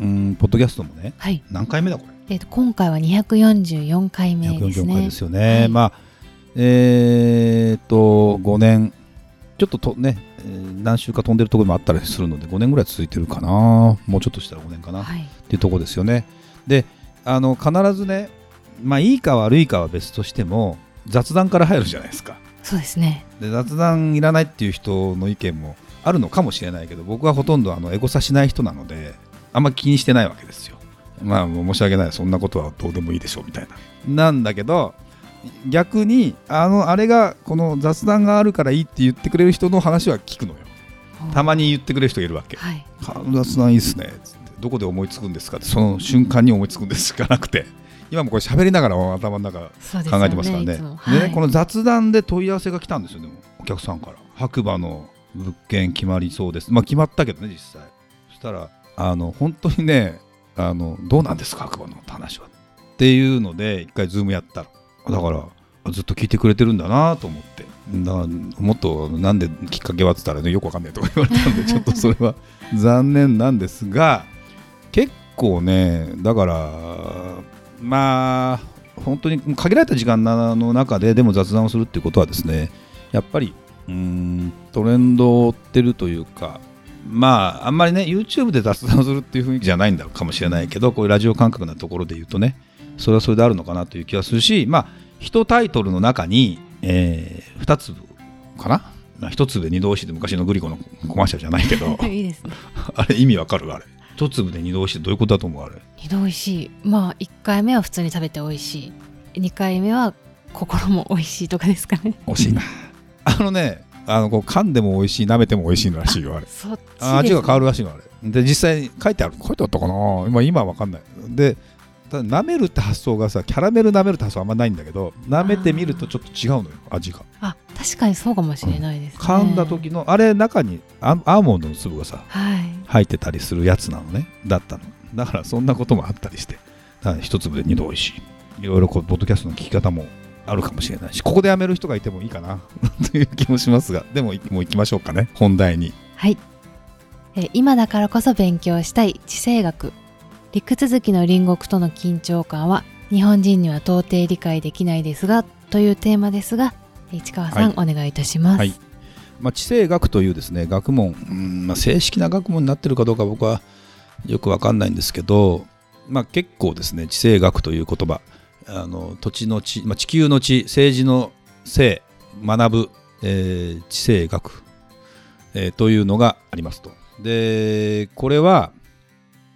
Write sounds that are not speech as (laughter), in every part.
うんポッドキャストもねはい。何回目だこれ？えー、と今回は244回目です144ね回ですよね、はい。まあえー、っと5年ちょっととね、えー何週か飛んでるところもあったりするので5年ぐらい続いてるかな。もうちょっとしたら5年かな、っはい。ていうところですよね。であの必ずねまあいいか悪いかは別としても雑談から入るじゃないですか。そうですね。で雑談いらないっていう人の意見もあるのかもしれないけど僕はほとんどあのエゴサしない人なのであんま気にしてないわけですよ。まあ申し訳ない。そんなことはどうでもいいでしょうみたいな。なんだけど逆にあのあれがこの雑談があるからいいって言ってくれる人の話は聞くのよ。たまに言ってくれる人がいるわけ。はい雑談いいっすねつってどこで思いつくんですか？って。その瞬間に思いつくんですしかなくて。今もこれ喋りながら頭の中考えてますからね。ねはい。この雑談で問い合わせが来たんですよ、でもお客さんから。白馬の物件決まりそうです。まあ決まったけどね、実際。そしたら、あの本当にね、あのどうなんですか、白馬の話は。っていうので、一回、ズームやったら。だから、ずっと聞いてくれてるんだなと思って。もっとなんできっかけはって言ったら、ね、よくわかんないとか言われたんで、(laughs) ちょっとそれは残念なんですが、結構ね、だから、まあ、本当に限られた時間の中ででも雑談をするっていうことはですねやっぱりうーんトレンドを追ってるというかまああんまりね YouTube で雑談をするっていう雰囲気じゃないんだかもしれないけどこういうラジオ感覚なところで言うとねそれはそれであるのかなという気がするしまあ一タイトルの中に、えー、2粒かな？まあ一粒で二度おいしいって昔のグリコのコマーシャルじゃないけど (laughs) いいですね。(laughs) あれ意味わかる？あれ。一粒で二度おいしいってどういうことだと思う？あれ。二度美味しい。まあ1回目は普通に食べて美味しい。2回目は心も美味しいとかですかね。惜しいな。あのねあのこう噛んでも美味しい舐めても美味しいのらしいよあれ。(laughs) そっちです、あ味が変わるらしいのあれで実際に書いてある書いてあったかな。今今は分かんない。でただ舐めるって発想がさキャラメル舐めるって発想あんまないんだけど舐めてみるとちょっと違うのよ味が。あ確かにそうかもしれないですね、噛んだ時のあれ中にアアーモンドの粒がさはい。入ってたりするやつなのね。だったの。だからそんなこともあったりしてだから一粒で二度美味しい。いろいろこうポッドキャストの聞き方もあるかもしれないしここでやめる人がいてもいいかなという気もしますがでももう行きましょうかね本題に。はい。えー今だからこそ勉強したい地政学。陸続きの隣国との緊張感は日本人には到底理解できないですがというテーマですが市川さん、お願いいたします、はい。まあ、地政学というですね学問、うんまあ、正式な学問になってるかどうか僕はよくわかんないんですけど、まあ、結構ですね地政学という言葉あの土地の地、まあ、地球の地政治の政学ぶ、えー地政学、えーというのがありますと。でこれは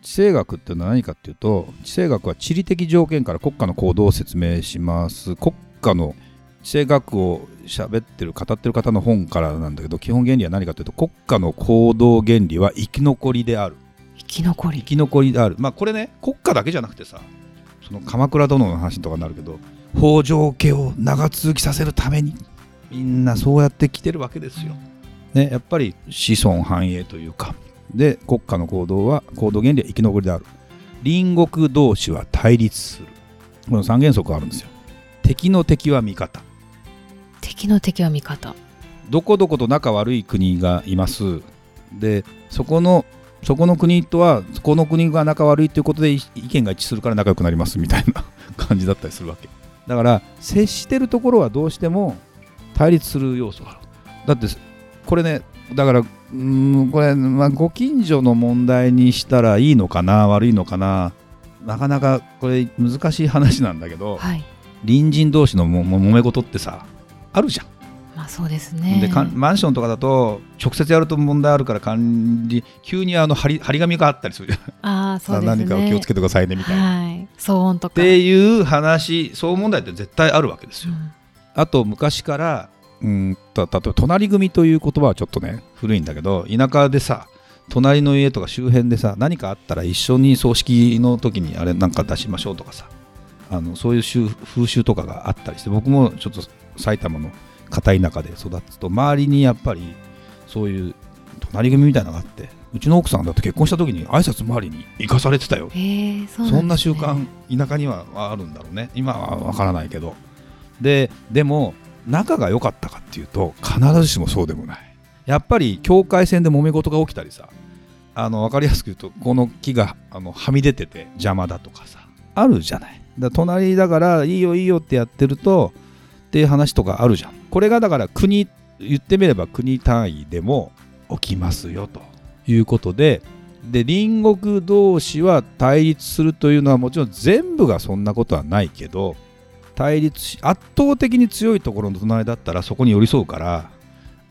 地政学っていうのは何かっていうと地政学は地理的条件から国家の行動を説明します。国家の地政学を喋ってる語ってる方の本からなんだけど基本原理は何かというと国家の行動原理は生き残りである。生き残り。生き残りである。まあこれね国家だけじゃなくてさその鎌倉殿の話とかになるけど北条家を長続きさせるためにみんなそうやって来てるわけですよ。ね、やっぱり子孫繁栄というかで国家の行動は行動原理は生き残りである。隣国同士は対立する。この三原則があるんですよ。敵の敵は味方。敵の敵は味方。どこどこと仲悪い国がいます。でそこのそこの国とはそこの国が仲悪いということで意意見が一致するから仲良くなりますみたいな感じだったりするわけ。だから接してるところはどうしても対立する要素がある。だってこれねだからうーんこれ、まあ、ご近所の問題にしたらいいのかな悪いのかななかなかこれ難しい話なんだけどはい。隣人同士のもも揉め事ってさあるじゃん。まあそうですね。でマンションとかだと直接やると問題あるから管理急にあの張り張り紙があったりする。じゃん、ああそうですね。何かを気をつけてくださいねみたいな。はい。騒音とか。っていう話そう問題って絶対あるわけですよ。うん。あと昔からうんと例えば隣組という言葉はちょっとね古いんだけど田舎でさ隣の家とか周辺でさ何かあったら一緒に葬式の時にあれなんか出しましょうとかさあのそういう習風習とかがあったりして僕もちょっと埼玉の片田舎で育つと周りにやっぱりそういう隣組みたいなのがあってうちの奥さんだって結婚した時に挨拶回りに行かされてたよ。そうそんな習慣田舎にはあるんだろうね。今は分からないけど。ででも仲が良かったかっていうと必ずしもそうでもない。やっぱり境界線で揉め事が起きたりさあの分かりやすく言うとこの木があのはみ出てて邪魔だとかさあるじゃない。だ隣だからいいよいいよってやってるとっていう話とかあるじゃんこれがだから国言ってみれば国単位でも起きますよということでで隣国同士は対立するというのはもちろん全部がそんなことはないけど対立し圧倒的に強いところの隣だったらそこに寄り添うから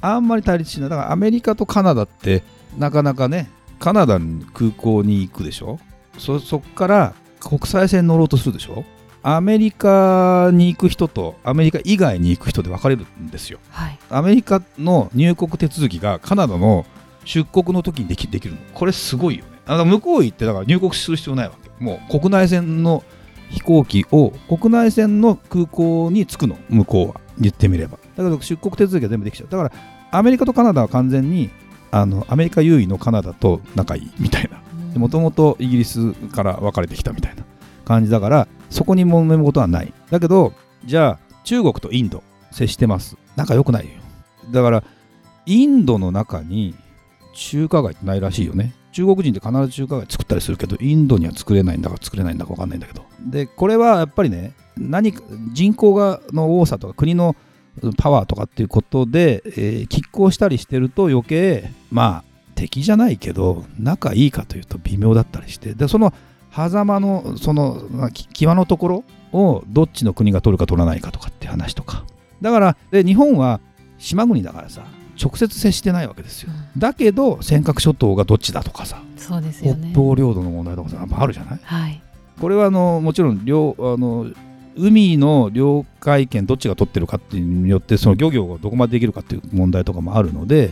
あんまり対立しない。だからアメリカとカナダってなかなかねカナダの空港に行くでしょ？そそっから国際線乗ろうとするでしょ？アメリカに行く人とアメリカ以外に行く人で分かれるんですよ。はい。アメリカの入国手続きがカナダの出国の時にできできるの。これすごいよね。あの向こう行ってだから入国する必要ないわけ。もう国内線の飛行機を国内線の空港に着くの。向こうは。言ってみれば。だけど出国手続きが全部できちゃう。だからアメリカとカナダは完全にあのアメリカ優位のカナダと仲いいみたいな。もともとイギリスから分かれてきたみたいな感じだからそこに揉めることはない。だけどじゃあ中国とインド接してます。仲良くないよ。だからインドの中に中華街ってないらしいよね。中国人って必ず中華街作ったりするけどインドには作れないんだか作れないんだか分かんないんだけど。でこれはやっぱりね何か人口がの多さとか国のパワーとかっていうことで、えー拮抗したりしてると余計まあ敵じゃないけど仲いいかというと微妙だったりして。でその狭間のその際のところをどっちの国が取るか取らないかとかって話とか。だからで日本は島国だからさ直接接してないわけですよ。うん。だけど尖閣諸島がどっちだとかさそうですよね。北方領土の問題とかさあるじゃない？はい。これはあのもちろん領あの海の領海権どっちが取ってるかっていうのによってその漁業がどこまでできるかっていう問題とかもあるので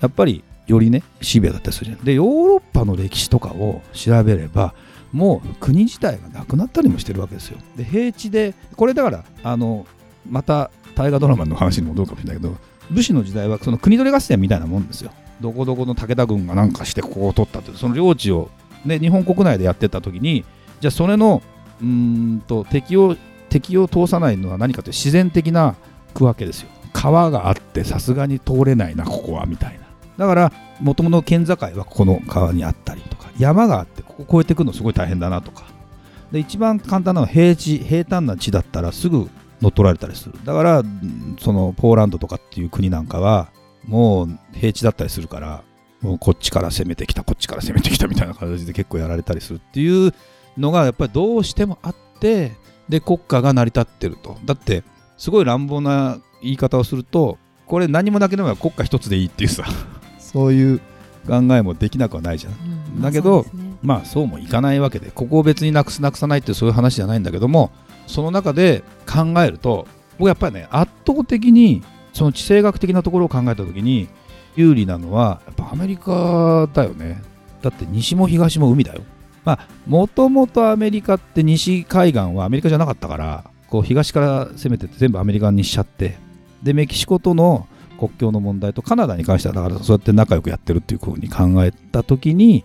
やっぱりよりねシビアだったりするじゃん。でヨーロッパの歴史とかを調べればもう国自体がなくなったりもしてるわけですよ。で平地でこれだからあのまた大河ドラマの話に戻るかもしれないけど武士の時代はその国取り合戦みたいなもんですよ。どこどこの武田軍がなんかしてここを取ったってその領地を、ね、日本国内でやってた時にじゃあそれのうんと敵を敵を通さないのは何かという自然的な区分けですよ。川があってさすがに通れないなここはみたいな。だからもともと県境はここの川にあったり山があってここ越えてくるのすごい大変だなとか。で一番簡単なのは平地平坦な地だったらすぐ乗っ取られたりする。だからうんそのポーランドとかっていう国なんかはもう平地だったりするからもうこっちから攻めてきたこっちから攻めてきたみたいな形で結構やられたりするっていうのがやっぱりどうしてもあってで国家が成り立ってると。だってすごい乱暴な言い方をするとこれ何もなければ国家一つでいいっていうさそういう。考えもできなくはないじゃん。うんだけどまあそうもいかないわけでここを別になくすなくさないってそういう話じゃないんだけどもその中で考えると僕やっぱりね圧倒的にその地政学的なところを考えた時に有利なのはやっぱアメリカだよね。だって西も東も海だよ。まあもともとアメリカって西海岸はアメリカじゃなかったからこう東から攻めてって全部アメリカにしちゃってでメキシコとの国境の問題とカナダに関してはだからそうやって仲良くやってるっていうふうに考えた時に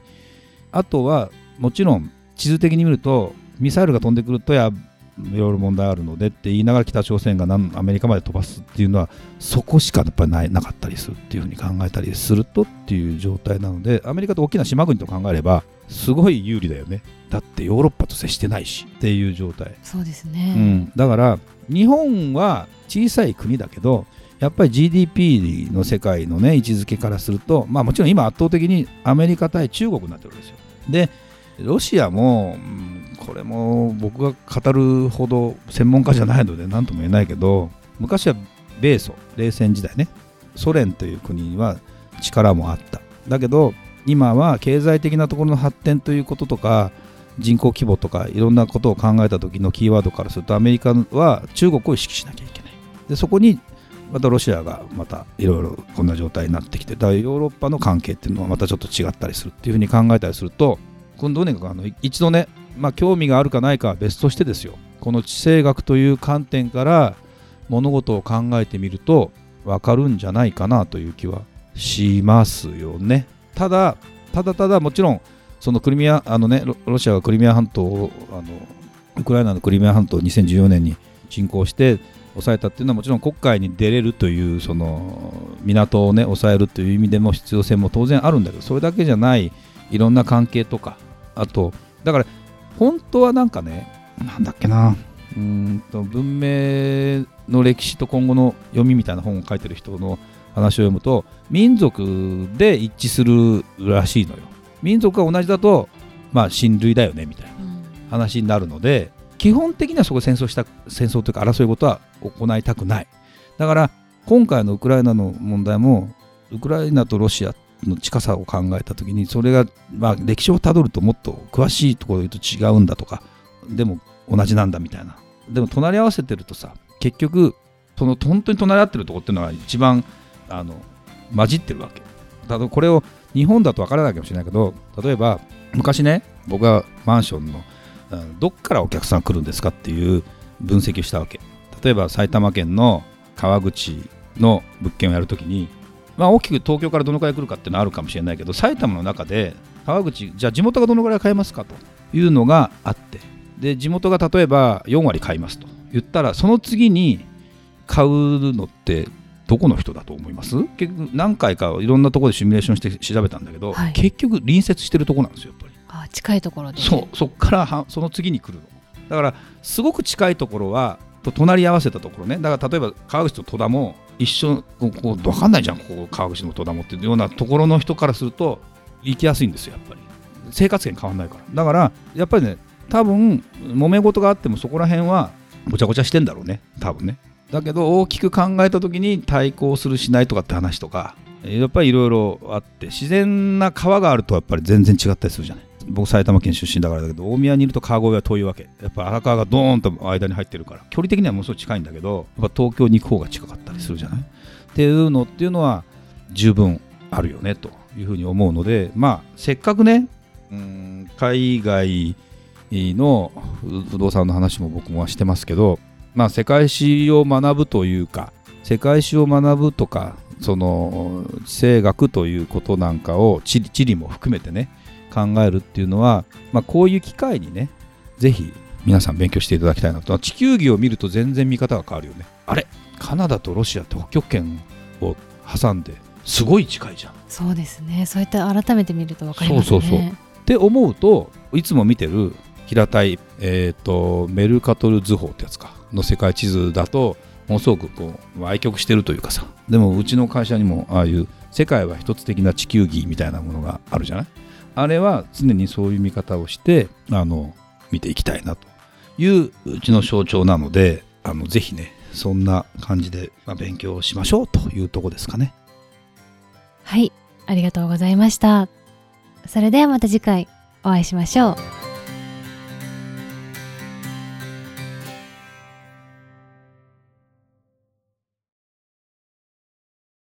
あとはもちろん地図的に見るとミサイルが飛んでくるとやいろいろ問題あるのでって言いながら北朝鮮がなんアメリカまで飛ばすっていうのはそこしかやっぱりないなかったりするっていうふうに考えたりするとっていう状態なのでアメリカと大きな島国と考えればすごい有利だよね。だってヨーロッパと接してないし。っていう状態。そうですうね、ん、だから日本は小さい国だけどやっぱり GDP の世界のね位置づけからするとまあもちろん今圧倒的にアメリカ対中国になってるんですよ。でロシアも、これも僕が語るほど専門家じゃないので何とも言えないけど昔は米ソ冷戦時代ねソ連という国には力もあった。だけど今は経済的なところの発展ということとか人口規模とかいろんなことを考えた時のキーワードからするとアメリカは中国を意識しなきゃいけない。でそこにまたロシアがまたいろいろこんな状態になってきてだヨーロッパの関係っていうのはまたちょっと違ったりするっていうふうに考えたりすると今度ねあの一度ねまあ、興味があるかないかは別としてですよこの地政学という観点から物事を考えてみると分かるんじゃないかなという気はしますよね。ただただただもちろんそのクリミアあのねロシアがクリミア半島をあのウクライナのクリミア半島を2014年に侵攻して抑えたっていうのはもちろん黒海に出れるというその港をね抑えるという意味でも必要性も当然あるんだけどそれだけじゃないいろんな関係とかあとだから本当はなんかねなんだっけなうんと文明の歴史と今後の読みみたいな本を書いてる人の話を読むと民族で一致するらしいのよ。民族が同じだとまあ親類だよねみたいな話になるので基本的にはそこ戦争した戦争というか争い事は行いたくないだから今回のウクライナの問題もウクライナとロシアの近さを考えた時にそれが、まあ、歴史をたどるともっと詳しいところで言うと違うんだとかでも同じなんだみたいなでも隣り合わせてるとさ結局その本当に隣り合ってるところっていうのが一番あの混じってるわけだこれを日本だと分からないかもしれないけど例えば昔ね僕はマンションのどっからお客さん来るんですかっていう分析をしたわけ。例えば埼玉県の川口の物件をやるときに、まあ、大きく東京からどのくらい来るかっていうのはあるかもしれないけど埼玉の中で川口じゃあ地元がどのくらい買えますかというのがあってで地元が例えば4割買いますと言ったらその次に買うのってどこの人だと思います？結局何回かいろんなところでシミュレーションして調べたんだけど、はい、結局隣接してるとこなんですよやっぱりあ近いところで、そうそこからその次に来るの。だからすごく近いところはと隣り合わせたところね。だから例えば川口と戸田も一緒こう分かんないじゃんここ川口の戸田もっていうようなところの人からすると行きやすいんですよやっぱり。生活圏変わんないから。だからやっぱりね多分揉め事があってもそこら辺はごちゃごちゃしてんだろうね多分ね。だけど大きく考えた時に対抗するしないとかって話とかやっぱりいろいろあって自然な川があるとやっぱり全然違ったりするじゃない。僕埼玉県出身だからだけど大宮にいると川越は遠いわけ。やっぱ荒川がドーンと間に入ってるから。距離的にはものすごい近いんだけどやっぱ東京に行く方が近かったりするじゃない？っていうのっていうのは十分あるよねというふうに思うのでまあせっかくねうん海外の不動産の話も僕もはしてますけどまあ世界史を学ぶというか世界史を学ぶとかその地政学ということなんかを地理も含めてね考えるっていうのは、まあ、こういう機会にねぜひ皆さん勉強していただきたいなと。地球儀を見ると全然見方が変わるよね。あれカナダとロシアって北極圏を挟んですごい近いじゃん。そうですね。そうやって改めて見ると分かりますね。そうそうそう。って思うといつも見てる平たい、えーと、メルカトル図法ってやつか。の世界地図だとものすごくこう愛曲してるというかさ。でもうちの会社にもああいう世界は一つ的な地球儀みたいなものがあるじゃない？あれは常にそういう見方をしてあの見ていきたいなといううちの象徴なのであのぜひねそんな感じで、まあ、勉強しましょうというとこですかね。はいありがとうございました。それではまた次回お会いしましょう。